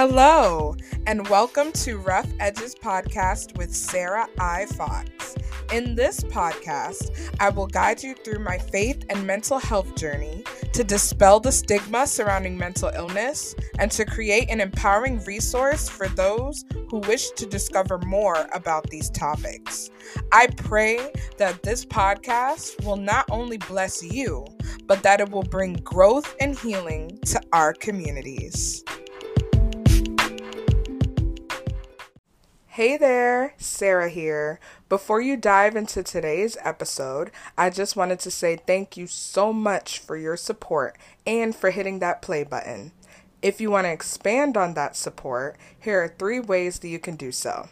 Hello, and welcome to Rough Edges Podcast with Sarah I. Fox. In this podcast, I will guide you through my faith and mental health journey to dispel the stigma surrounding mental illness and to create an empowering resource for those who wish to discover more about these topics. I pray that this podcast will not only bless you, but that it will bring growth and healing to our communities. Hey there, Sarah here. Before you dive into today's episode, I just wanted to say thank you so much for your support and for hitting that play button. If you want to expand on that support, here are three ways that you can do so.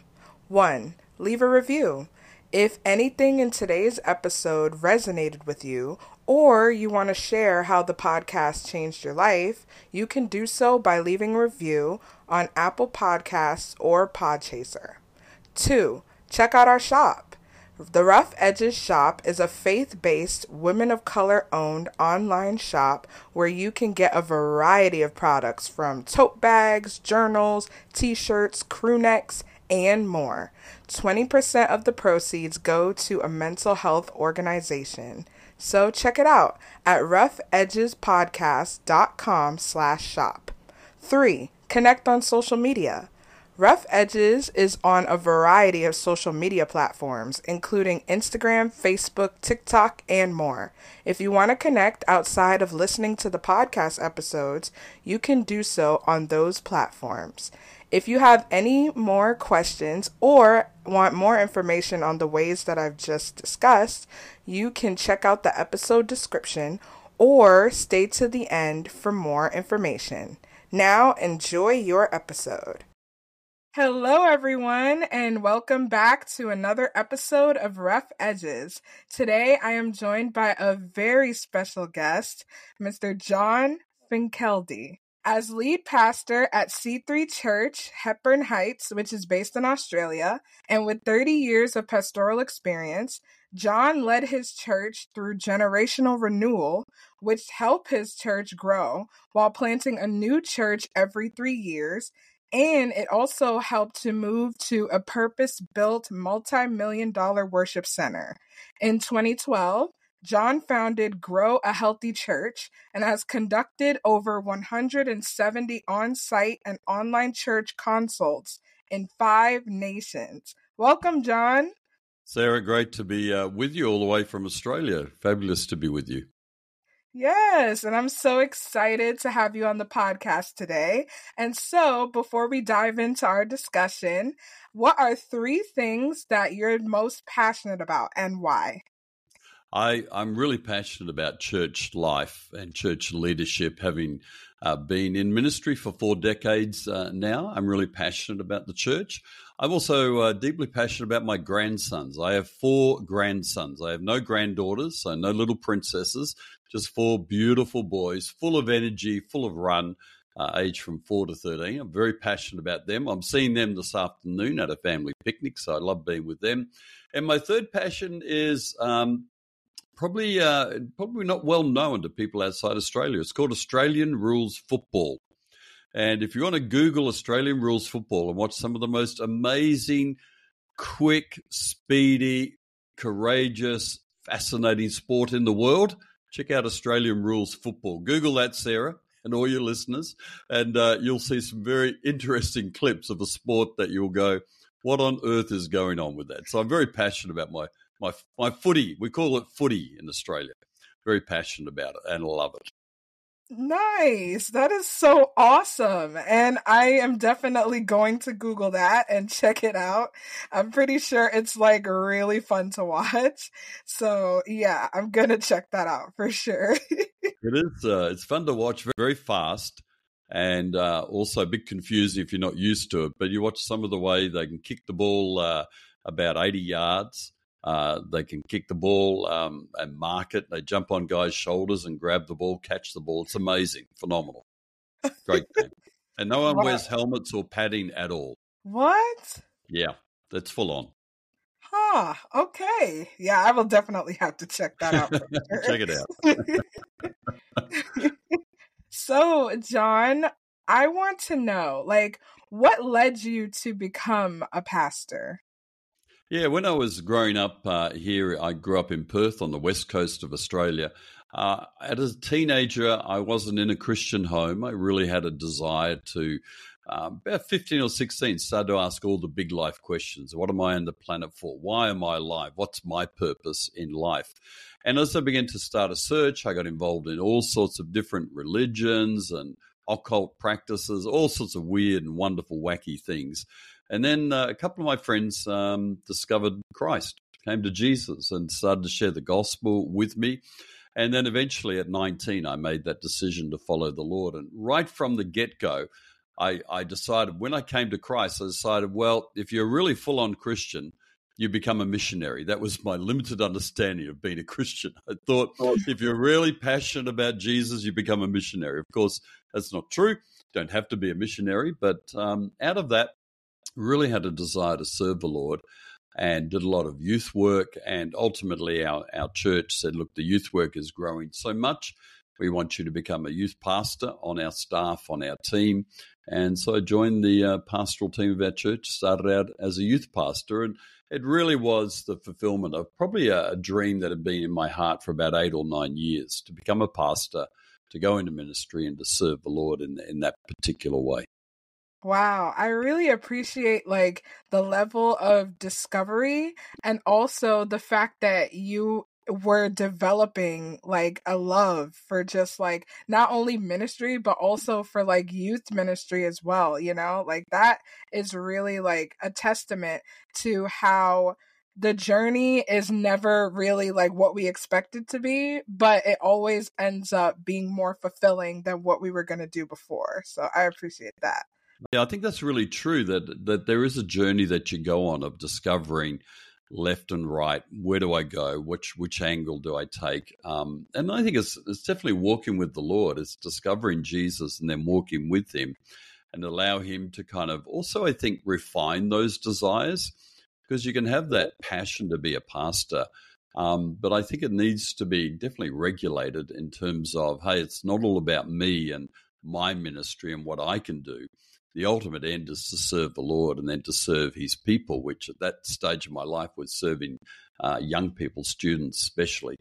One, leave a review. If anything in today's episode resonated with you, or you want to share how the podcast changed your life, you can do so by leaving a review on Apple Podcasts or Podchaser. Two, check out our shop. The Rough Edges Shop is a faith based, women of color owned online shop where you can get a variety of products from tote bags, journals, t shirts, crew necks, and more. 20% of the proceeds go to a mental health organization. So check it out at roughedgespodcast.com slash shop. 3. Connect on social media. Rough Edges is on a variety of social media platforms, including Instagram, Facebook, TikTok, and more. If you want to connect outside of listening to the podcast episodes, you can do so on those platforms. If you have any more questions or want more information on the ways that I've just discussed, you can check out the episode description or stay to the end for more information. Now, enjoy your episode. Hello, everyone, and welcome back to another episode of Rough Edges. Today, I am joined by a very special guest, Mr. John Finkelde. As lead pastor at C3 Church, Hepburn Heights, which is based in Australia, and with 30 years of pastoral experience, John led his church through generational renewal, which helped his church grow while planting a new church every three years and it also helped to move to a purpose built multi million dollar worship center. In 2012, John founded Grow a Healthy Church and has conducted over 170 on site and online church consults in five nations. Welcome, John. Sarah, great to be uh, with you all the way from Australia. Fabulous to be with you. Yes, and I'm so excited to have you on the podcast today. And so, before we dive into our discussion, what are three things that you're most passionate about and why? I, I'm really passionate about church life and church leadership, having uh, been in ministry for four decades uh, now. I'm really passionate about the church. I'm also uh, deeply passionate about my grandsons. I have four grandsons. I have no granddaughters, so no little princesses just four beautiful boys, full of energy, full of run, uh, aged from four to 13. I'm very passionate about them. I'm seeing them this afternoon at a family picnic, so I love being with them. And my third passion is um, probably uh, probably not well known to people outside Australia. It's called Australian Rules Football. And if you want to Google Australian Rules Football and watch some of the most amazing, quick, speedy, courageous, fascinating sport in the world, check out Australian Rules Football. Google that, Sarah, and all your listeners, and uh, you'll see some very interesting clips of a sport that you'll go, what on earth is going on with that? So I'm very passionate about my my my footy. We call it footy in Australia. Very passionate about it and love it. Nice. That is so awesome. And I am definitely going to Google that and check it out. I'm pretty sure it's like really fun to watch. So, yeah, I'm going to check that out for sure. it is uh, it's fun to watch very fast and uh, also a bit confusing if you're not used to it, but you watch some of the way they can kick the ball uh, about 80 yards uh, they can kick the ball um, and mark it. They jump on guys' shoulders and grab the ball, catch the ball. It's amazing, phenomenal, great game. And no one what? wears helmets or padding at all. What? Yeah, that's full on. Huh. Okay. Yeah, I will definitely have to check that out. check it out. so, John, I want to know, like, what led you to become a pastor? Yeah, when I was growing up uh, here, I grew up in Perth on the west coast of Australia. Uh, as a teenager, I wasn't in a Christian home. I really had a desire to, uh, about 15 or 16, started to ask all the big life questions. What am I on the planet for? Why am I alive? What's my purpose in life? And as I began to start a search, I got involved in all sorts of different religions and occult practices, all sorts of weird and wonderful, wacky things. And then uh, a couple of my friends um, discovered Christ, came to Jesus, and started to share the gospel with me. And then eventually at 19, I made that decision to follow the Lord. And right from the get go, I, I decided when I came to Christ, I decided, well, if you're really full on Christian, you become a missionary. That was my limited understanding of being a Christian. I thought oh. if you're really passionate about Jesus, you become a missionary. Of course, that's not true. You don't have to be a missionary. But um, out of that, really had a desire to serve the Lord and did a lot of youth work. And ultimately, our, our church said, look, the youth work is growing so much. We want you to become a youth pastor on our staff, on our team. And so I joined the uh, pastoral team of our church, started out as a youth pastor. And it really was the fulfillment of probably a, a dream that had been in my heart for about eight or nine years to become a pastor, to go into ministry, and to serve the Lord in, in that particular way. Wow, I really appreciate like the level of discovery and also the fact that you were developing like a love for just like not only ministry but also for like youth ministry as well, you know? Like that is really like a testament to how the journey is never really like what we expected to be, but it always ends up being more fulfilling than what we were going to do before. So I appreciate that. Yeah, I think that's really true that that there is a journey that you go on of discovering left and right. Where do I go? Which which angle do I take? Um, and I think it's it's definitely walking with the Lord. It's discovering Jesus and then walking with Him, and allow Him to kind of also I think refine those desires because you can have that passion to be a pastor. Um, but I think it needs to be definitely regulated in terms of, hey, it's not all about me and my ministry and what I can do the ultimate end is to serve the Lord and then to serve His people, which at that stage of my life was serving uh, young people, students especially.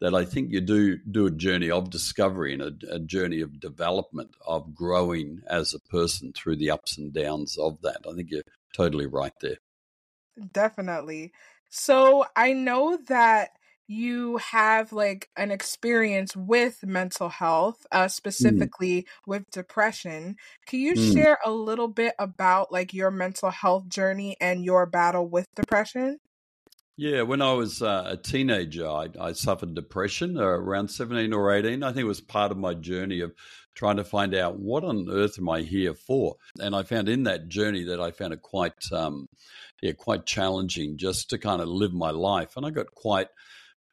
That I think you do do a journey of discovery and a, a journey of development, of growing as a person through the ups and downs of that. I think you're totally right there. Definitely. So I know that you have like an experience with mental health, uh, mm. specifically mm. with depression. Can you mm. share a little bit about like your mental health journey and your battle with depression? Yeah, when I was uh, a teenager, I, I suffered depression uh, around 17 or 18. I think it was part of my journey of trying to find out what on earth am I here for. And I found in that journey that I found it quite, um, yeah, quite challenging just to kind of live my life. And I got quite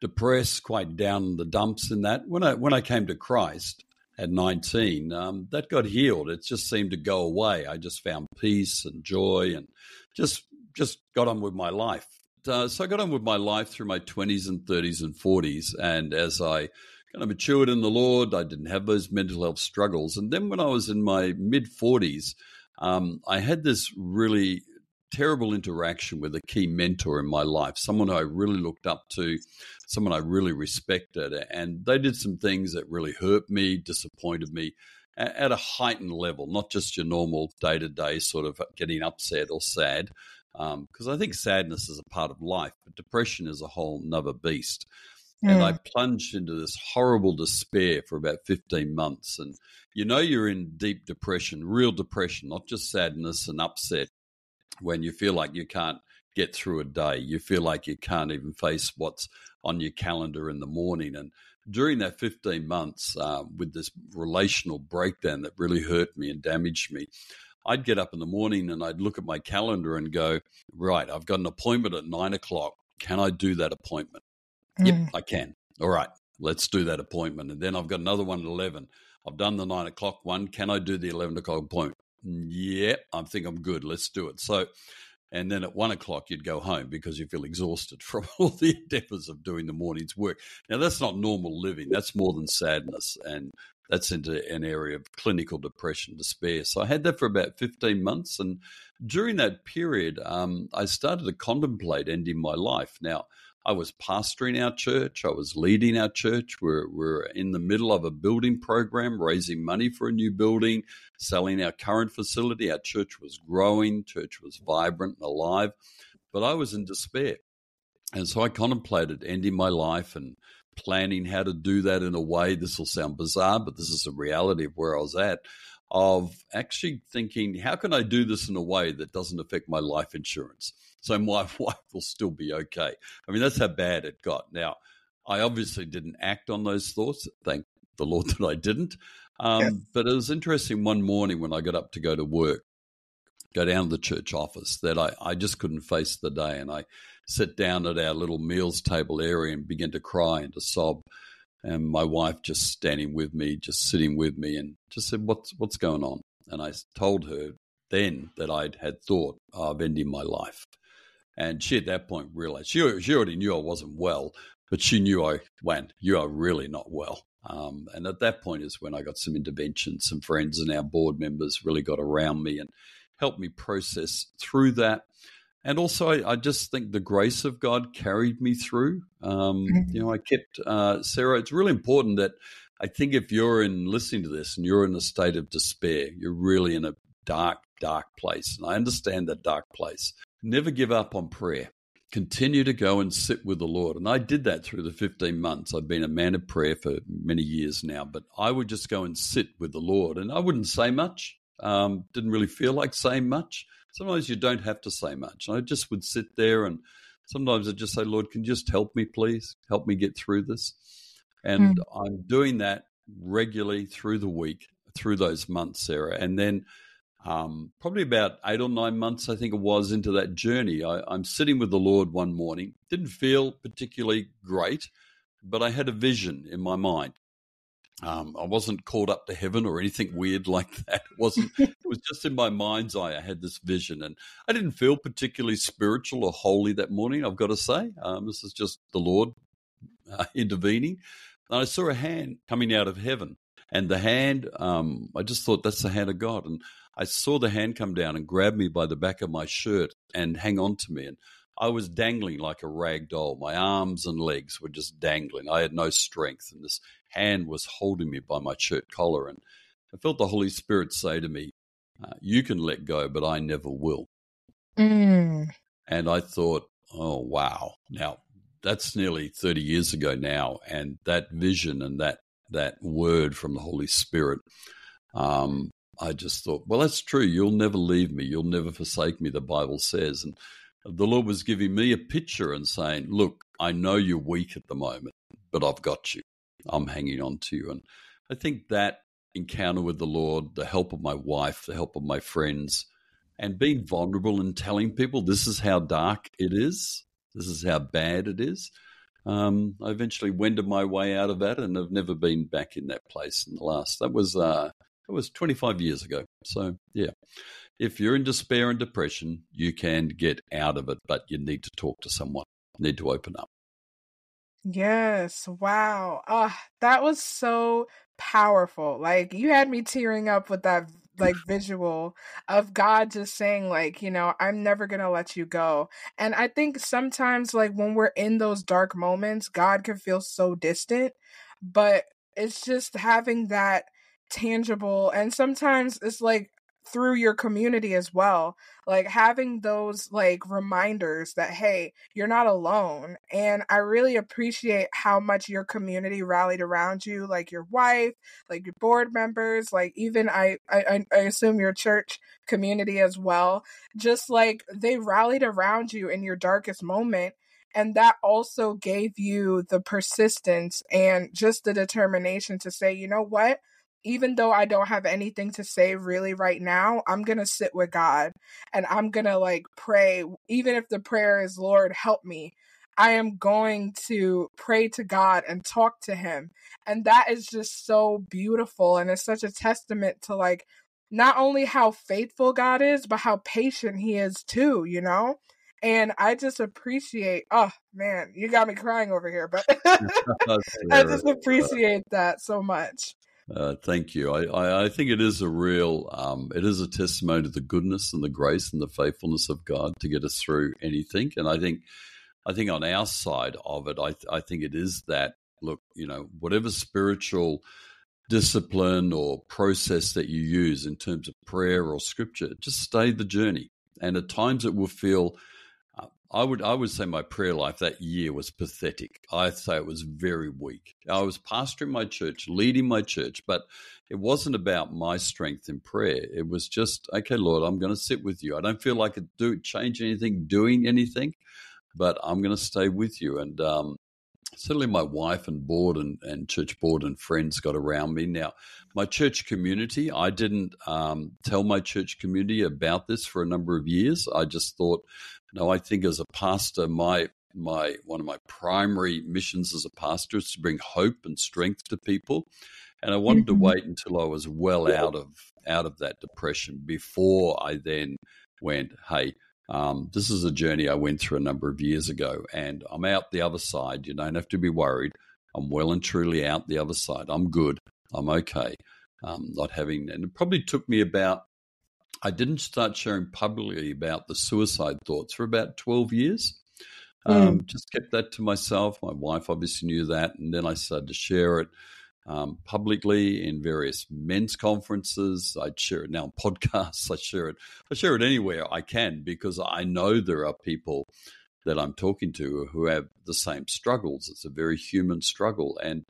depressed, quite down in the dumps in that. When I when I came to Christ at 19, um, that got healed. It just seemed to go away. I just found peace and joy and just just got on with my life. Uh, so I got on with my life through my 20s and 30s and 40s. And as I kind of matured in the Lord, I didn't have those mental health struggles. And then when I was in my mid 40s, um, I had this really terrible interaction with a key mentor in my life, someone I really looked up to, someone I really respected. And they did some things that really hurt me, disappointed me at a heightened level, not just your normal day to day sort of getting upset or sad. Because um, I think sadness is a part of life, but depression is a whole nother beast. Mm. And I plunged into this horrible despair for about 15 months. And you know, you're in deep depression, real depression, not just sadness and upset when you feel like you can't get through a day. You feel like you can't even face what's on your calendar in the morning. And during that 15 months, uh, with this relational breakdown that really hurt me and damaged me, I'd get up in the morning and I'd look at my calendar and go, right, I've got an appointment at nine o'clock. Can I do that appointment? Mm. Yep, I can. All right, let's do that appointment. And then I've got another one at 11. I've done the nine o'clock one. Can I do the 11 o'clock appointment? Yeah, I think I'm good. Let's do it. So, and then at one o'clock, you'd go home because you feel exhausted from all the endeavors of doing the morning's work. Now, that's not normal living. That's more than sadness. And that's into an area of clinical depression, despair. So I had that for about 15 months. And during that period, um, I started to contemplate ending my life. Now, I was pastoring our church, I was leading our church. We're, we're in the middle of a building program, raising money for a new building, selling our current facility. Our church was growing, church was vibrant and alive, but I was in despair. And so I contemplated ending my life and planning how to do that in a way. This will sound bizarre, but this is a reality of where I was at. Of actually thinking, how can I do this in a way that doesn't affect my life insurance? So my wife will still be okay. I mean, that's how bad it got. Now, I obviously didn't act on those thoughts. Thank the Lord that I didn't. Um, yes. But it was interesting one morning when I got up to go to work, go down to the church office, that I, I just couldn't face the day. And I sit down at our little meals table area and begin to cry and to sob. And my wife just standing with me, just sitting with me, and just said, "What's what's going on?" And I told her then that I'd had thought of ending my life, and she at that point realized she she already knew I wasn't well, but she knew I went, "You are really not well." Um, and at that point is when I got some intervention. Some friends and our board members really got around me and helped me process through that and also I, I, just think the grace of God carried me through. Um, mm-hmm. You know, I kept uh, Sarah. It's really important that I think if you're in listening to this and you're in a state of despair, you're really in a dark, dark place. And I understand that dark place. Never give up on prayer. Continue to go and sit with the Lord. And I did that through the 15 months. I've been a man of prayer for many years now, but I would just go and sit with the Lord. And I wouldn't say much. Um, didn't really feel like saying much sometimes you don't have to say much. I just would sit there and sometimes I'd just say, Lord, can you just help me, please? Help me get through this. And mm. I'm doing that regularly through the week, through those months, Sarah. And then um, probably about eight or nine months, I think it was, into that journey, I, I'm sitting with the Lord one morning. Didn't feel particularly great, but I had a vision in my mind. Um, I wasn't called up to heaven or anything weird like that. It wasn't. it was just in my mind's eye. I had this vision, and I didn't feel particularly spiritual or holy that morning. I've got to say, um, this is just the Lord uh, intervening. And I saw a hand coming out of heaven, and the hand. Um, I just thought that's the hand of God, and I saw the hand come down and grab me by the back of my shirt and hang on to me, and I was dangling like a rag doll. My arms and legs were just dangling. I had no strength, and this hand was holding me by my shirt collar. And I felt the Holy Spirit say to me, uh, You can let go, but I never will. Mm. And I thought, Oh, wow. Now, that's nearly 30 years ago now. And that vision and that, that word from the Holy Spirit, um, I just thought, well, that's true. You'll never leave me. You'll never forsake me, the Bible says. And the Lord was giving me a picture and saying, Look, I know you're weak at the moment, but I've got you. I'm hanging on to you. And I think that encounter with the Lord, the help of my wife, the help of my friends, and being vulnerable and telling people this is how dark it is, this is how bad it is. Um, I eventually wended my way out of that, and have never been back in that place in the last. That was uh, that was 25 years ago. So yeah, if you're in despair and depression, you can get out of it, but you need to talk to someone, you need to open up. Yes. Wow. Ah, that was so powerful. Like you had me tearing up with that like visual of God just saying like, you know, I'm never going to let you go. And I think sometimes like when we're in those dark moments, God can feel so distant, but it's just having that tangible and sometimes it's like through your community as well like having those like reminders that hey you're not alone and i really appreciate how much your community rallied around you like your wife like your board members like even i i, I assume your church community as well just like they rallied around you in your darkest moment and that also gave you the persistence and just the determination to say you know what even though I don't have anything to say really right now, I'm going to sit with God and I'm going to like pray. Even if the prayer is, Lord, help me, I am going to pray to God and talk to Him. And that is just so beautiful. And it's such a testament to like not only how faithful God is, but how patient He is too, you know? And I just appreciate, oh man, you got me crying over here, but I just appreciate that so much. Uh, thank you. I, I, think it is a real, um, it is a testimony to the goodness and the grace and the faithfulness of God to get us through anything. And I think, I think on our side of it, I, I think it is that look, you know, whatever spiritual discipline or process that you use in terms of prayer or scripture, just stay the journey. And at times it will feel I would I would say my prayer life that year was pathetic. I'd say it was very weak. I was pastoring my church, leading my church, but it wasn't about my strength in prayer. It was just, okay, Lord, I'm going to sit with you. I don't feel like I do change anything, doing anything, but I'm going to stay with you. And um, certainly my wife and board and, and church board and friends got around me. Now, my church community, I didn't um, tell my church community about this for a number of years. I just thought no, I think as a pastor, my my one of my primary missions as a pastor is to bring hope and strength to people, and I wanted mm-hmm. to wait until I was well out of out of that depression before I then went, hey. Um, this is a journey I went through a number of years ago, and I'm out the other side. You don't have to be worried. I'm well and truly out the other side. I'm good. I'm okay. Um, not having, and it probably took me about I didn't start sharing publicly about the suicide thoughts for about 12 years. Mm. Um, just kept that to myself. My wife obviously knew that. And then I started to share it um, publicly in various men's conferences. I'd share it now on podcasts. I share it. I share it anywhere I can because I know there are people that I'm talking to who have the same struggles. It's a very human struggle. And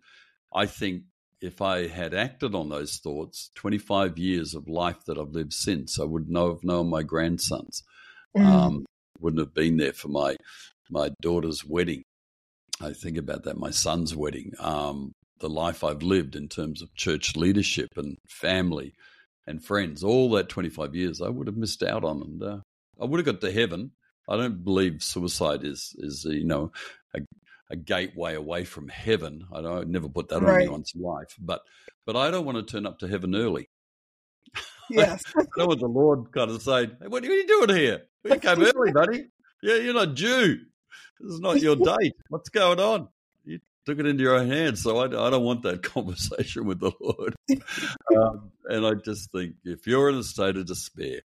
I think if I had acted on those thoughts, 25 years of life that I've lived since, I would know have known my grandsons. Mm. Um, wouldn't have been there for my my daughter's wedding. I think about that, my son's wedding. Um, the life I've lived in terms of church leadership and family and friends, all that 25 years, I would have missed out on. And uh, I would have got to heaven. I don't believe suicide is, is you know, a, a gateway away from heaven. I don't I never put that right. on anyone's life, but but I don't want to turn up to heaven early. Yes, I don't want the Lord kind of say, hey, "What are you doing here? You came early, buddy. Yeah, you're not due. This is not your date. What's going on?" You took it into your own hands, so I, I don't want that conversation with the Lord. um, and I just think if you're in a state of despair,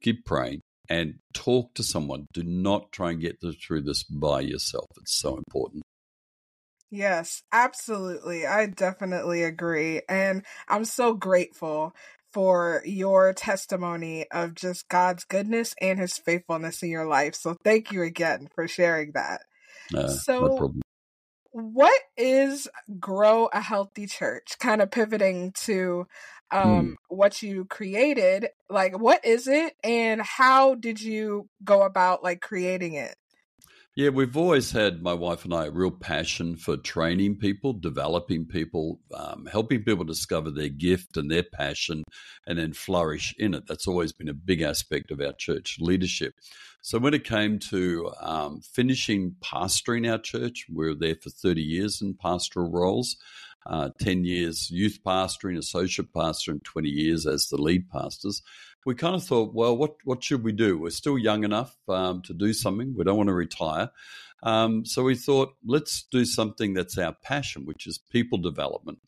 keep praying and talk to someone. Do not try and get through this by yourself. It's so important. Yes, absolutely. I definitely agree. And I'm so grateful for your testimony of just God's goodness and his faithfulness in your life. So thank you again for sharing that. Uh, so, no what is Grow a Healthy Church? Kind of pivoting to. Um, mm. what you created. Like, what is it, and how did you go about like creating it? Yeah, we've always had my wife and I a real passion for training people, developing people, um, helping people discover their gift and their passion, and then flourish in it. That's always been a big aspect of our church leadership. So when it came to um, finishing pastoring our church, we were there for 30 years in pastoral roles uh, 10 years youth pastoring, associate pastor, and 20 years as the lead pastors, we kind of thought, well, what, what should we do? We're still young enough um, to do something. We don't want to retire. Um, so we thought, let's do something that's our passion, which is people development.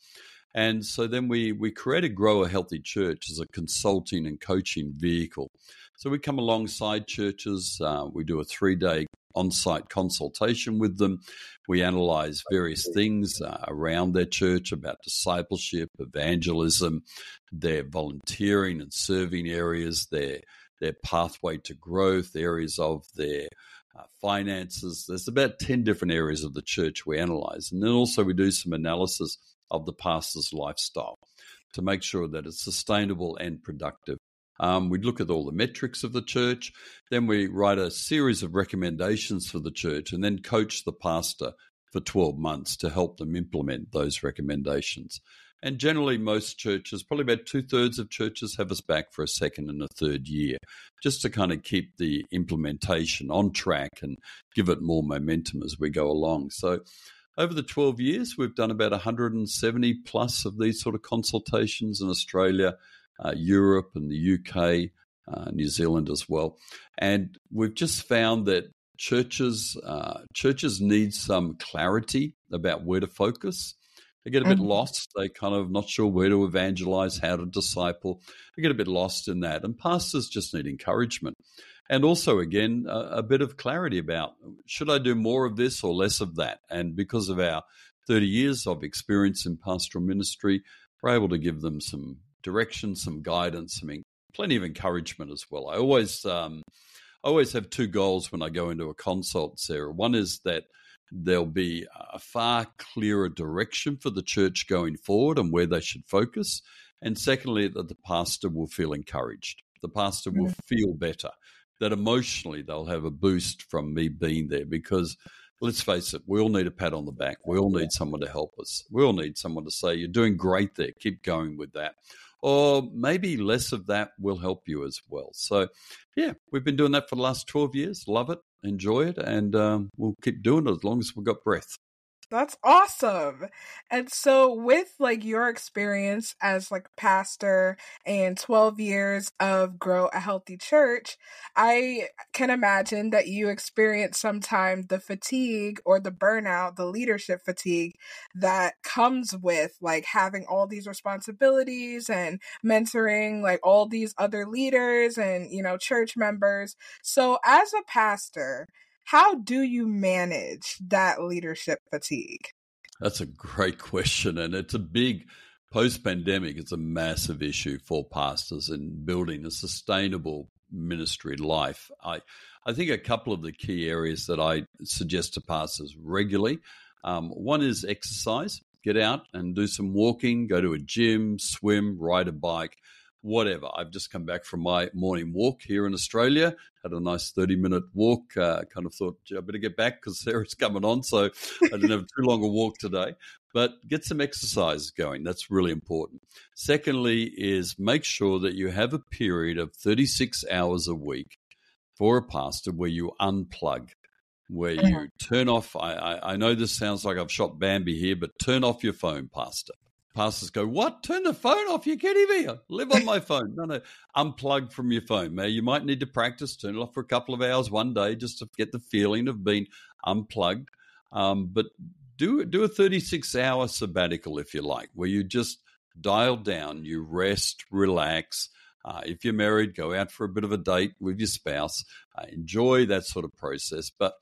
And so then we, we created Grow a Healthy Church as a consulting and coaching vehicle. So we come alongside churches. Uh, we do a three day on site consultation with them. We analyze various things uh, around their church about discipleship, evangelism, their volunteering and serving areas, their, their pathway to growth, areas of their uh, finances. There's about 10 different areas of the church we analyze. And then also we do some analysis of the pastor's lifestyle to make sure that it's sustainable and productive. Um, we look at all the metrics of the church. Then we write a series of recommendations for the church and then coach the pastor for 12 months to help them implement those recommendations. And generally, most churches, probably about two thirds of churches, have us back for a second and a third year, just to kind of keep the implementation on track and give it more momentum as we go along. So, over the 12 years, we've done about 170 plus of these sort of consultations in Australia uh, Europe and the UK, uh, New Zealand as well. And we've just found that churches uh, churches need some clarity about where to focus. They get a bit mm-hmm. lost. They kind of not sure where to evangelize, how to disciple. They get a bit lost in that. And pastors just need encouragement. And also, again, a, a bit of clarity about should I do more of this or less of that? And because of our 30 years of experience in pastoral ministry, we're able to give them some direction, some guidance, I mean, plenty of encouragement as well. I always, um, I always have two goals when I go into a consult, Sarah. One is that there'll be a far clearer direction for the church going forward and where they should focus. And secondly, that the pastor will feel encouraged. The pastor will mm. feel better, that emotionally they'll have a boost from me being there because let's face it, we all need a pat on the back. We all need someone to help us. We all need someone to say, You're doing great there. Keep going with that. Or maybe less of that will help you as well. So, yeah, we've been doing that for the last 12 years. Love it, enjoy it, and um, we'll keep doing it as long as we've got breath. That's awesome. And so with like your experience as like pastor and 12 years of grow a healthy church, I can imagine that you experience sometimes the fatigue or the burnout, the leadership fatigue that comes with like having all these responsibilities and mentoring like all these other leaders and you know church members. So as a pastor, how do you manage that leadership fatigue? That's a great question. And it's a big, post pandemic, it's a massive issue for pastors in building a sustainable ministry life. I, I think a couple of the key areas that I suggest to pastors regularly um, one is exercise. Get out and do some walking, go to a gym, swim, ride a bike whatever. I've just come back from my morning walk here in Australia. Had a nice 30 minute walk. Uh, kind of thought, I better get back because Sarah's coming on. So I didn't have too long a walk today. But get some exercise going. That's really important. Secondly, is make sure that you have a period of 36 hours a week for a pastor where you unplug where you mm-hmm. turn off. I, I, know this sounds like I've shot Bambi here, but turn off your phone, Pastor. Pastors go, What? Turn the phone off. You're kidding me. live on my phone. No, no. Unplug from your phone. Now, you might need to practice, turn it off for a couple of hours one day just to get the feeling of being unplugged. Um, but do, do a 36 hour sabbatical, if you like, where you just dial down, you rest, relax. Uh, if you're married, go out for a bit of a date with your spouse. Uh, enjoy that sort of process. But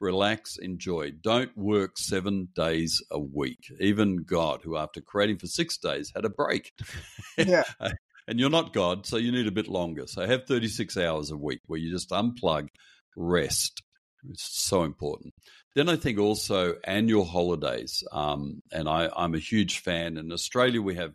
relax, enjoy. Don't work seven days a week. Even God, who after creating for six days had a break. Yeah. and you're not God, so you need a bit longer. So have 36 hours a week where you just unplug, rest. It's so important. Then I think also annual holidays. Um, and I, I'm a huge fan. In Australia, we have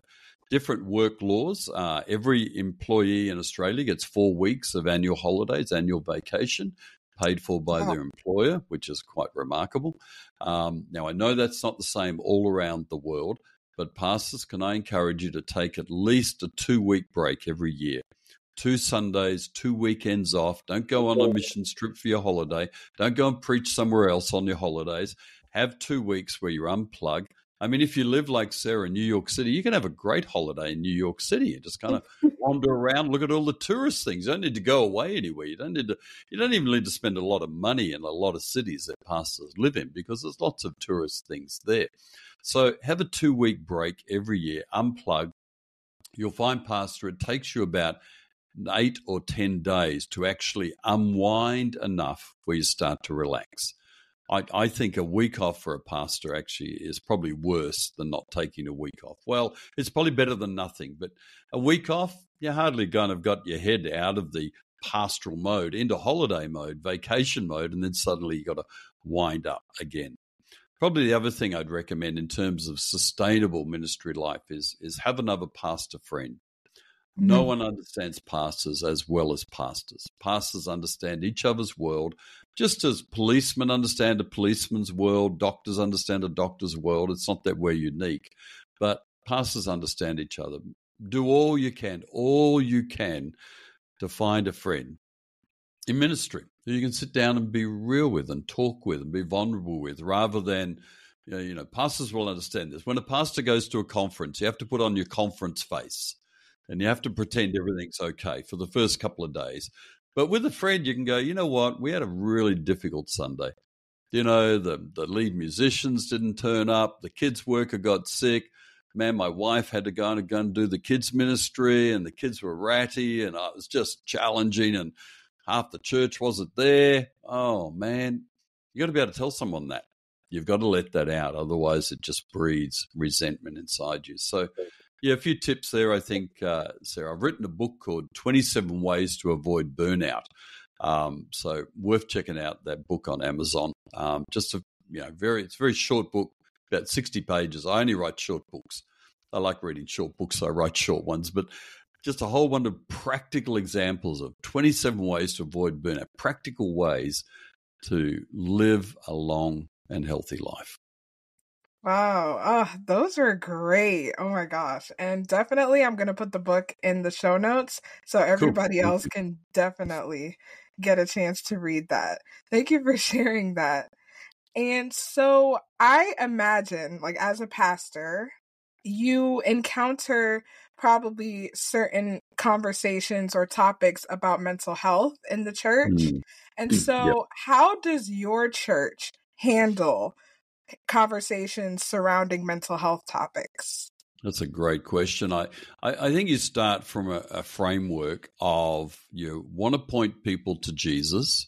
different work laws. Uh, every employee in Australia gets four weeks of annual holidays, annual vacation paid for by their employer, which is quite remarkable. Um, now, I know that's not the same all around the world, but pastors, can I encourage you to take at least a two week break every year? Two Sundays, two weekends off. Don't go on a mission trip for your holiday. Don't go and preach somewhere else on your holidays. Have two weeks where you unplug I mean, if you live like Sarah in New York City, you can have a great holiday in New York City and just kind of wander around, look at all the tourist things. You don't need to go away anywhere. You don't need to. You don't even need to spend a lot of money in a lot of cities that pastors live in because there's lots of tourist things there. So have a two week break every year, unplug. You'll find, Pastor, it takes you about eight or 10 days to actually unwind enough where you start to relax. I, I, think a week off for a pastor actually is probably worse than not taking a week off. Well, it's probably better than nothing, but a week off, you're hardly kind of got your head out of the pastoral mode into holiday mode, vacation mode, and then suddenly you've got to wind up again. Probably the other thing I'd recommend in terms of sustainable ministry life is is have another pastor friend. No mm. one understands pastors as well as pastors. Pastors understand each other's world, just as policemen understand a policeman's world, doctors understand a doctor's world. It's not that we're unique, but pastors understand each other. Do all you can, all you can to find a friend in ministry who you can sit down and be real with and talk with and be vulnerable with rather than you know, pastors will understand this. When a pastor goes to a conference, you have to put on your conference face and you have to pretend everything's okay for the first couple of days. But with a friend, you can go, you know what? We had a really difficult Sunday. You know, the, the lead musicians didn't turn up, the kids' worker got sick. Man, my wife had to go and go and do the kids' ministry, and the kids were ratty, and it was just challenging, and half the church wasn't there. Oh, man, you got to be able to tell someone that. You've got to let that out. Otherwise, it just breeds resentment inside you. So, yeah, a few tips there, I think, uh, Sarah. I've written a book called 27 Ways to Avoid Burnout. Um, so, worth checking out that book on Amazon. Um, just a you know, very, it's a very short book, about 60 pages. I only write short books. I like reading short books, so I write short ones, but just a whole bunch of practical examples of 27 ways to avoid burnout, practical ways to live a long and healthy life. Wow. Oh, those are great. Oh my gosh. And definitely I'm going to put the book in the show notes so everybody cool. else can definitely get a chance to read that. Thank you for sharing that. And so I imagine like as a pastor, you encounter probably certain conversations or topics about mental health in the church. Mm. And so, yep. how does your church handle conversations surrounding mental health topics? That's a great question. I, I, I think you start from a, a, framework of you want to point people to Jesus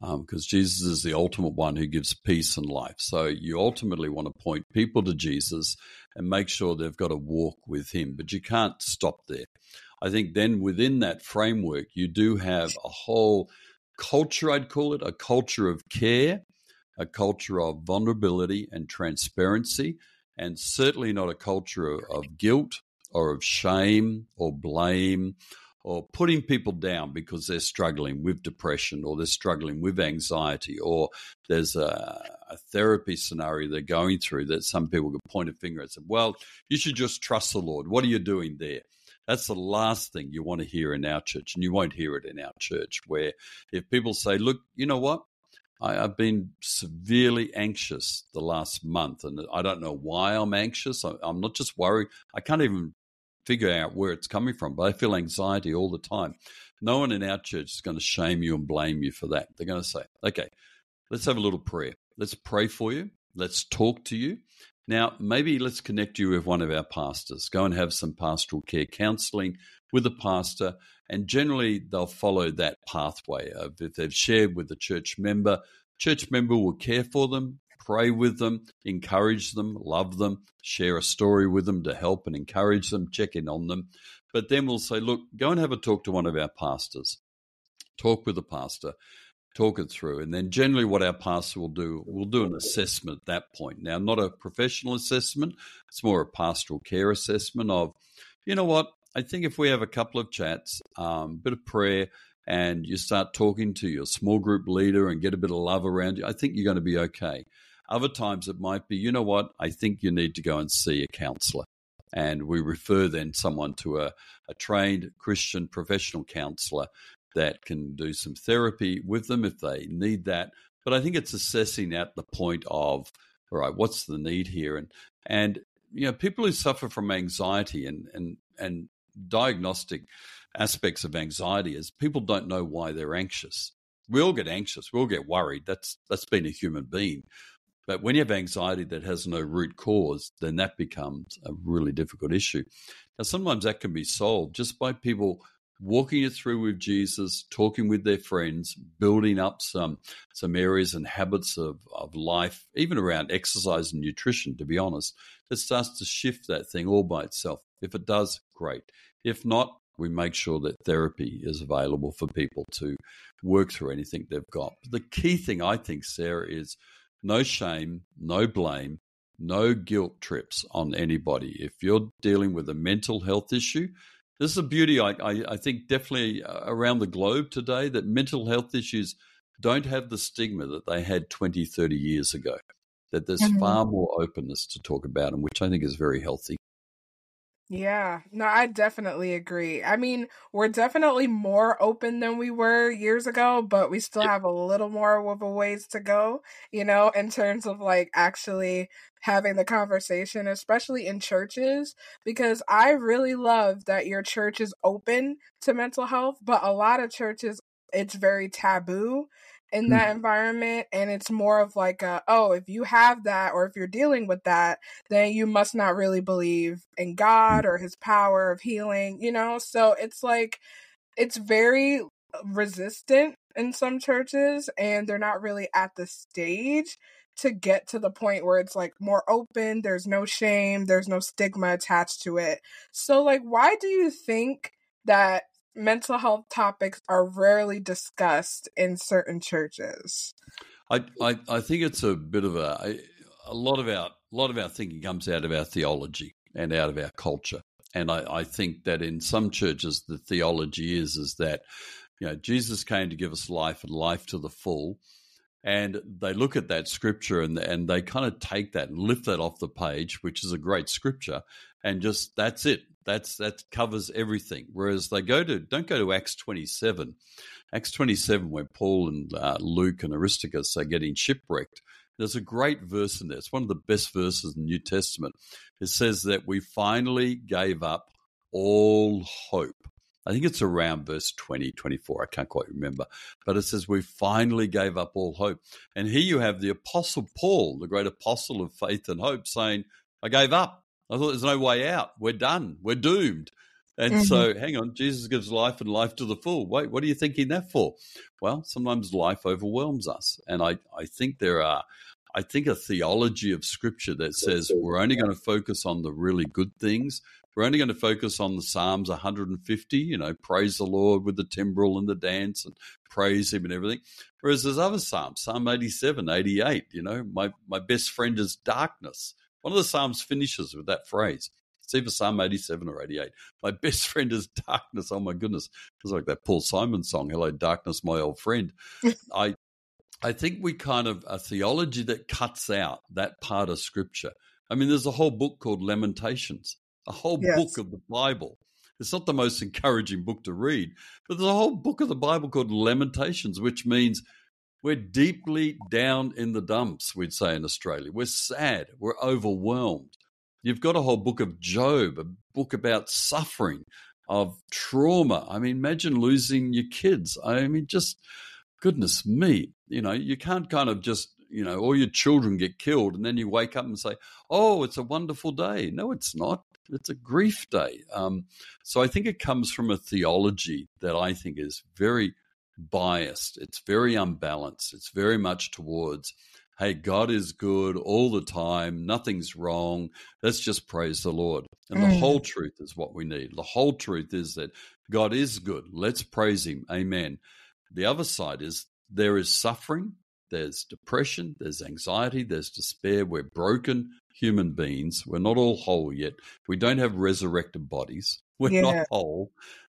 because um, Jesus is the ultimate one who gives peace and life. So you ultimately want to point people to Jesus and make sure they've got to walk with him, but you can't stop there. I think then within that framework, you do have a whole culture, I'd call it, a culture of care, a culture of vulnerability and transparency, and certainly not a culture of, guilt or of shame or blame or putting people down because they're struggling with depression or they're struggling with anxiety or there's a, a, therapy scenario they're going through that some people could point a finger and say, well, you should just trust the Lord. What are you doing there? That's the last thing you want to hear in our church, and you won't hear it in our church. Where if people say, "Look, you know what? I, have been severely anxious the last month, and I don't know why I'm anxious. I, I'm not just worried. I can't even figure out where it's coming from, but I feel anxiety all the time. No one in our church is going to shame you and blame you for that. They're going to say, okay, let's have a little prayer. Let's pray for you. Let's talk to you. Now, maybe let's connect you with one of our pastors. Go and have some pastoral care counseling with a pastor, and generally they'll follow that pathway. Of if they've shared with a church member, church member will care for them, pray with them, encourage them, love them, share a story with them to help and encourage them, check in on them. But then we'll say, look, go and have a talk to one of our pastors. Talk with a pastor talk it through. And then generally what our pastor will do, we'll do an assessment at that point. Now, not a professional assessment, it's more a pastoral care assessment of, you know what, I think if we have a couple of chats, a um, bit of prayer, and you start talking to your small group leader and get a bit of love around you, I think you're going to be okay. Other times it might be, you know what, I think you need to go and see a counselor. And we refer then someone to a, a trained Christian professional counselor that can do some therapy with them if they need that. But I think it's assessing at the point of, all right, what's the need here? And and you know, people who suffer from anxiety and and and diagnostic aspects of anxiety is people don't know why they're anxious. We all get anxious, we all get worried. That's that's being a human being. But when you have anxiety that has no root cause, then that becomes a really difficult issue. Now, sometimes that can be solved just by people walking it through with Jesus, talking with their friends, building up some some areas and habits of, of life, even around exercise and nutrition, to be honest, that starts to shift that thing all by itself. If it does, great. If not, we make sure that therapy is available for people to work through anything they've got. But the key thing I think, Sarah, is no shame, no blame, no guilt trips on anybody. If you're dealing with a mental health issue, this is a beauty, I, I, I think, definitely uh, around the globe today that mental health issues don't have the stigma that they had 20, 30 years ago. That there's mm-hmm. far more openness to talk about them, which I think is very healthy. Yeah, no, I definitely agree. I mean, we're definitely more open than we were years ago, but we still have a little more of a ways to go, you know, in terms of like actually having the conversation, especially in churches, because I really love that your church is open to mental health, but a lot of churches, it's very taboo in that mm. environment and it's more of like a, oh if you have that or if you're dealing with that then you must not really believe in god or his power of healing you know so it's like it's very resistant in some churches and they're not really at the stage to get to the point where it's like more open there's no shame there's no stigma attached to it so like why do you think that mental health topics are rarely discussed in certain churches. I i, I think it's a bit of a a lot of our a lot of our thinking comes out of our theology and out of our culture. And I, I think that in some churches the theology is is that you know Jesus came to give us life and life to the full. And they look at that scripture and and they kind of take that and lift that off the page, which is a great scripture, and just that's it. That's that covers everything. Whereas they go to don't go to Acts twenty seven, Acts twenty seven where Paul and uh, Luke and Aristarchus are getting shipwrecked. There's a great verse in there. It's one of the best verses in the New Testament. It says that we finally gave up all hope. I think it's around verse 20, 24. I can't quite remember. But it says, We finally gave up all hope. And here you have the Apostle Paul, the great apostle of faith and hope, saying, I gave up. I thought there's no way out. We're done. We're doomed. And mm-hmm. so, hang on, Jesus gives life and life to the full. Wait, what are you thinking that for? Well, sometimes life overwhelms us. And I, I think there are, I think a theology of scripture that says we're only going to focus on the really good things we're only going to focus on the Psalms 150, you know, praise the Lord with the timbrel and the dance and praise Him and everything. Whereas there's other Psalms, Psalm 87, 88, you know, my, my best friend is darkness. One of the Psalms finishes with that phrase. It's either Psalm 87 or 88. My best friend is darkness. Oh my goodness. It's like that Paul Simon song, Hello, Darkness, My Old Friend. I I think we kind of a theology that cuts out that part of scripture. I mean, there's a whole book called Lamentations a whole yes. book of the Bible. It's not the most encouraging book to read, but there's a whole book of the Bible called Lamentations, which means we're deeply down in the dumps, we'd say in Australia. We're sad, we're overwhelmed. You've got a whole book of Job, a book about suffering, of trauma. I mean, imagine losing your kids. I mean, just goodness me, you know, you can't kind of just you know, all your children get killed, and then you wake up and say, "Oh, it's a wonderful day." No, it's not it's a grief day. Um, so I think it comes from a theology that I think is very biased. It's very unbalanced. It's very much towards, hey, God is good all the time. Nothing's wrong. Let's just praise the Lord. And mm. the whole truth is what we need. The whole truth is that God is good. Let's praise Him. Amen. The other side is there is suffering, there's depression, there's anxiety, there's despair. We're broken human beings. We're not all whole yet. We don't have resurrected bodies. We're yeah. not whole.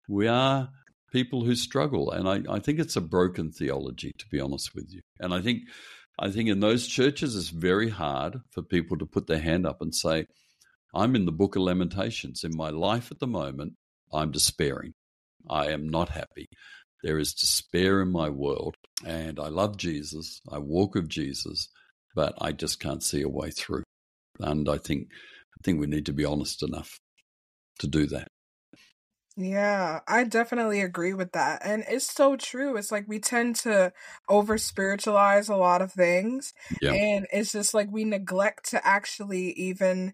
We are people who struggle. And I, I think it's a broken theology, to be honest with you. And I think I think in those churches it's very hard for people to put their hand up and say, I'm in the book of Lamentations. In my life at the moment, I'm despairing. I am not happy. There is despair in my world, and I love Jesus. I walk with Jesus, but I just can't see a way through. And I think I think we need to be honest enough to do that. Yeah, I definitely agree with that. And it's so true. It's like we tend to over spiritualize a lot of things. Yeah. And it's just like we neglect to actually even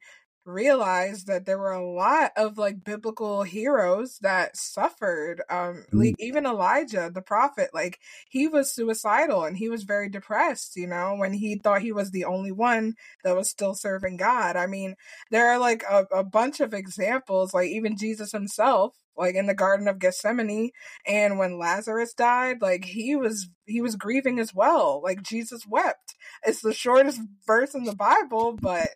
realize that there were a lot of like biblical heroes that suffered um mm. like even elijah the prophet like he was suicidal and he was very depressed you know when he thought he was the only one that was still serving god i mean there are like a, a bunch of examples like even jesus himself like in the garden of gethsemane and when lazarus died like he was he was grieving as well. Like jesus wept. It's the shortest verse in the bible but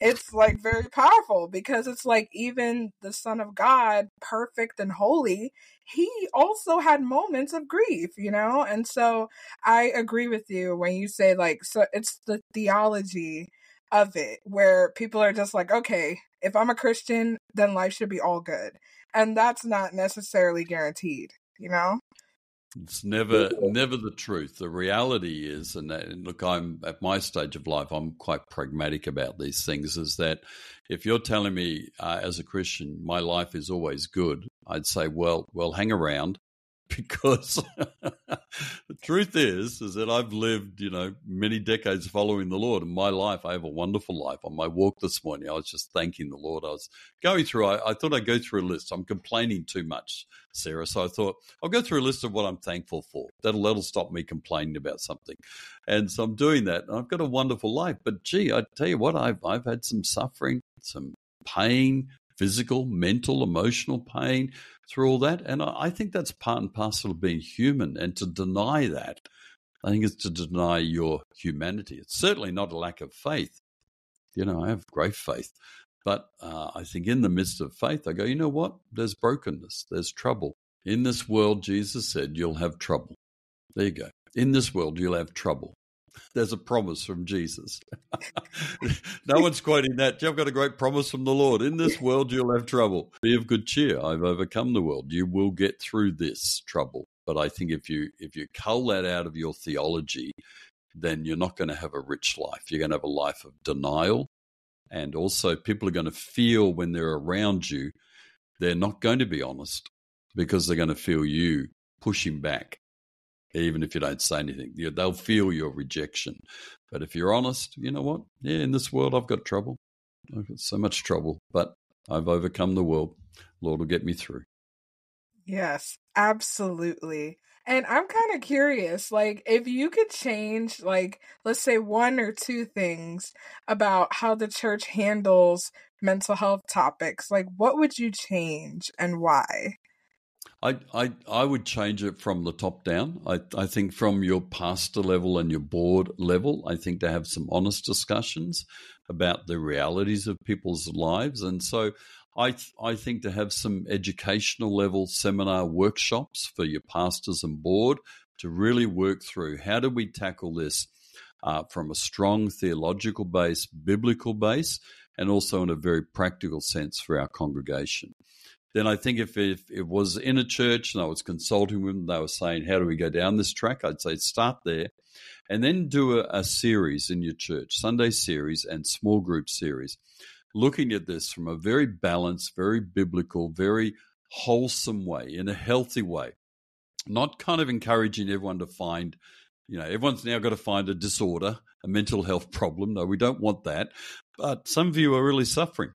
it's like very powerful because it's like even the son of god perfect and holy he also had moments of grief you know? And so i agree with you when you say like so it's the theology of it where people are just like okay if i'm a christian then life should be all good and that's not necessarily guaranteed you know it's never, never the truth. The reality is, and, and, look, I'm at my stage of life. I'm quite pragmatic about these things. Is that if you're telling me uh, as a Christian my life is always good, I'd say, well, well, hang around, because the truth is is that I've lived, you know, many decades following the Lord. In my life, I have a wonderful life. On my walk this morning, I was just thanking the Lord. I was going through. I, I thought I'd go through a list. I'm complaining too much, Sarah. So I thought I'll go through a list of what I'm thankful for. That'll that'll stop me complaining about something. And so I'm doing that. And I've got a wonderful life. But gee, I tell you what, I've I've had some suffering, some pain, physical, mental, emotional pain through all that. And I think that's part and parcel of being human. And to deny that, I think is to deny your humanity. It's certainly not a lack of faith. You know, I have great faith. But uh, I think in the midst of faith, I go, you know what? There's brokenness, there's trouble. In this world, Jesus said, you'll have trouble. There you go. In this world, you'll have trouble. There's a promise from Jesus. no one's quoting that. I've got a great promise from the Lord. In this world, you'll have trouble. Be of good cheer. I've overcome the world. You will get through this trouble. But I think if you if you cull that out of your theology, then you're not going to have a rich life. You're going to have a life of denial, and also people are going to feel when they're around you, they're not going to be honest because they're going to feel you pushing back even if you don't say anything. They'll feel your rejection. But if you're honest, you know what? Yeah, in this world, I've got trouble. I've got so much trouble, but I've overcome the world. Lord will get me through. Yes, absolutely. And I'm kind of curious, like, if you could change, like, let's say one or two things about how the church handles mental health topics, like, what would you change and why? I, I I would change it from the top down. I, I think from your pastor level and your board level, I think to have some honest discussions about the realities of people's lives. And so I I think to have some educational level seminar workshops for your pastors and board to really work through how do we tackle this uh, from a strong theological base, biblical base, and also in a very practical sense for our congregation then I think if, if it was in a church and I was consulting with them, they were saying, How do we go down this track? I'd say, Start there and then do a, a series in your church, Sunday series and small group series, looking at this from a very balanced, very biblical, very wholesome way, in a healthy way, not kind of encouraging everyone to find you know, everyone's now got to find a disorder, a mental health problem. No, we don't want that. But some of you are really suffering.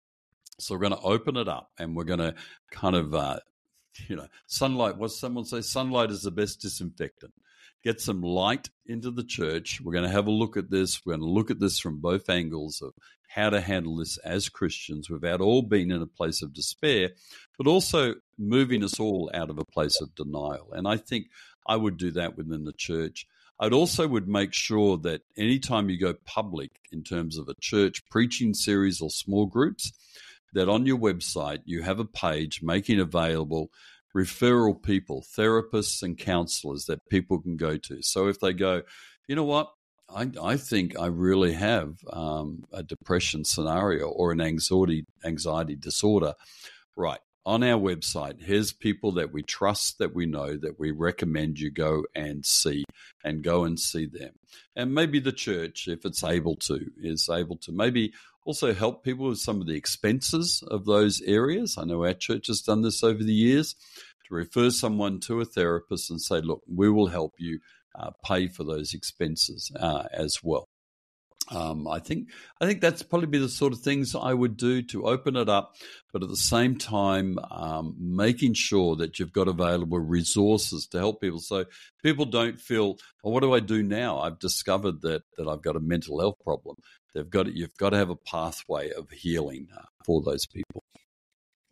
So we're going to open it up and we're going to kind of, uh, you know, sunlight. What someone say? Sunlight is the best disinfectant. Get some light into the church. We're going to have a look at this. We're going to look at this from both angles of how to handle this as Christians without all being in a place of despair, but also moving us all out of a place of denial. And I think I would do that within the church. I'd also would make sure that anytime you go public in terms of a church preaching series or small groups, that on your website you have a page making available referral people, therapists, and counselors that people can go to. So if they go, you know what, I, I think I really have um, a depression scenario or an anxiety anxiety disorder, right? On our website, here's people that we trust, that we know, that we recommend you go and see, and go and see them. And maybe the church, if it's able to, is able to maybe also help people with some of the expenses of those areas. I know our church has done this over the years to refer someone to a therapist and say, look, we will help you uh, pay for those expenses uh, as well. Um, I think I think that's probably be the sort of things I would do to open it up, but at the same time, um, making sure that you've got available resources to help people, so people don't feel, well, what do I do now? I've discovered that that I've got a mental health problem. They've got you've got to have a pathway of healing uh, for those people.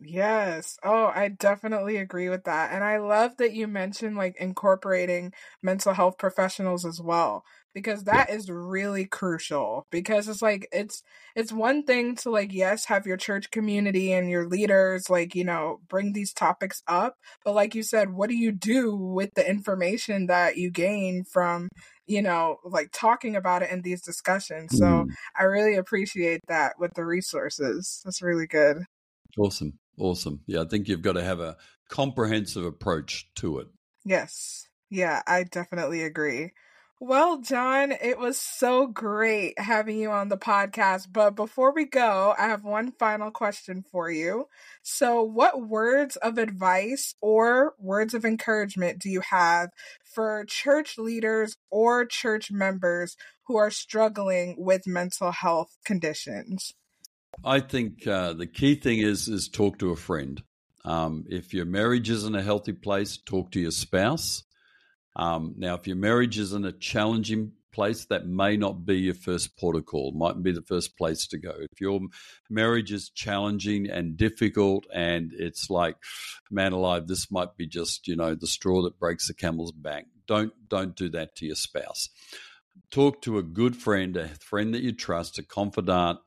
Yes. Oh, I definitely agree with that. And I love that you mentioned like incorporating mental health professionals as well because that is really crucial because it's like it's it's one thing to like yes have your church community and your leaders like you know bring these topics up but like you said what do you do with the information that you gain from you know like talking about it in these discussions? So mm. i really appreciate that with the resources. That's really good. Awesome awesome. Yeah i think you've got to have a comprehensive approach to it. Yes. Yeah i definitely agree Well, John, it was so great having you on the podcast. But before we go, I have one final question for you. So, what words of advice or words of encouragement do you have for church leaders or church members who are struggling with mental health conditions? I think uh, the key thing is is talk to a friend. Um, if your marriage isn't a healthy place, talk to your spouse. Um, now, if your marriage is in a challenging place, that may not be your first protocol, might be the first place to go. If your marriage is challenging and difficult and it's like, man alive, this might be just, you know, the straw that breaks the camel's back, don't don't do that to your spouse. Talk to a good friend, a friend that you trust, a confidant,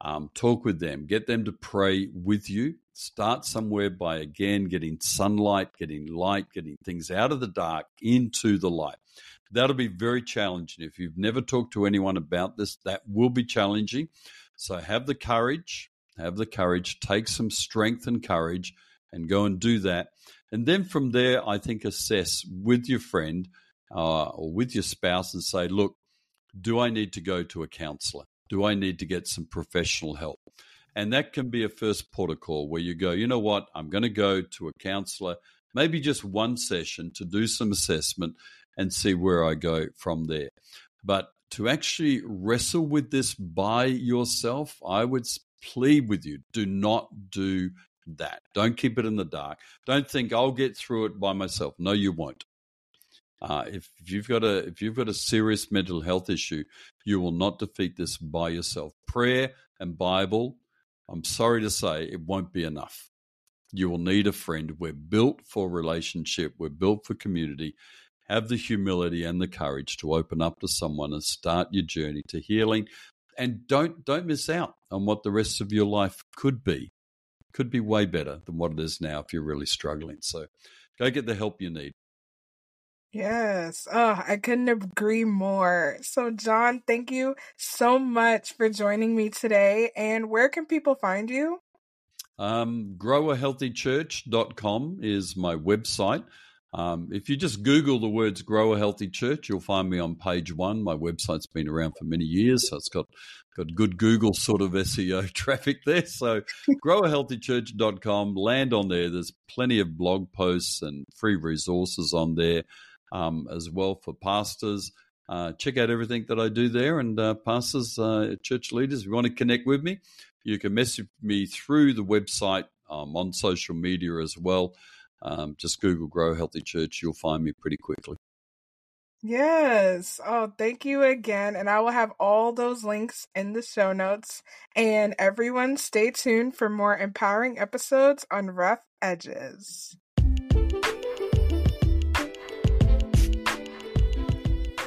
um, talk with them, get them to pray with you. Start somewhere by again getting sunlight, getting light, getting things out of the dark into the light. That'll be very challenging. If you've never talked to anyone about this, that will be challenging. So have the courage, have the courage, take some strength and courage and go and do that. And then from there, I think assess with your friend uh, or with your spouse and say, look, do I need to go to a counselor? Do I need to get some professional help? And that can be a first protocol where you go, you know what, I'm going to go to a counselor, maybe just one session to do some assessment and see where I go from there. But to actually wrestle with this by yourself, I would plead with you do not do that. Don't keep it in the dark. Don't think I'll get through it by myself. No, you won't. Uh, if, you've got a if you've got a serious mental health issue, you will not defeat this by yourself. Prayer and Bible, I'm sorry to say, it won't be enough. You will need a friend. We're built for relationship. We're built for community. Have the humility and the courage to open up to someone and start your journey to healing. And don't don't miss out on what the rest of your life could be. Could be way better than what it is now if you're really struggling. So go get the help you need. Yes. Oh, I couldn't agree more. So, John, thank you so much for joining me today. And where can people find you? Um, growahealthychurch.com is my website. Um, if you just Google the words Grow a Healthy Church, you'll find me on page one. My website's been around for many years, so it's got, got good Google sort of SEO traffic there. So growahealthychurch.com, land on there. There's plenty of blog posts and free resources on there um, as well for pastors. Uh, check out everything that I do there. And uh, pastors, uh, church leaders, if you want to connect with me, you can message me through the website um, on social media as well. Um, just Google Grow Healthy Church, you'll find me pretty quickly. Yes. Oh, thank you again. And I will have all those links in the show notes. And everyone, stay tuned for more empowering episodes on Rough Edges.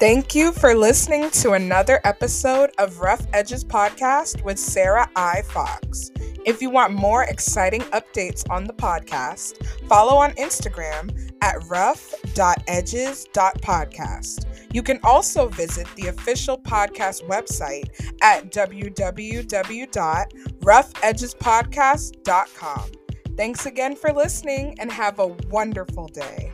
Thank you for listening to another episode of Rough Edges Podcast with Sarah I. Fox. If you want more exciting updates on the podcast, follow on Instagram at rough.edges.podcast. You can also visit the official podcast website at www.roughedgespodcast.com. Thanks again for listening and have a wonderful day.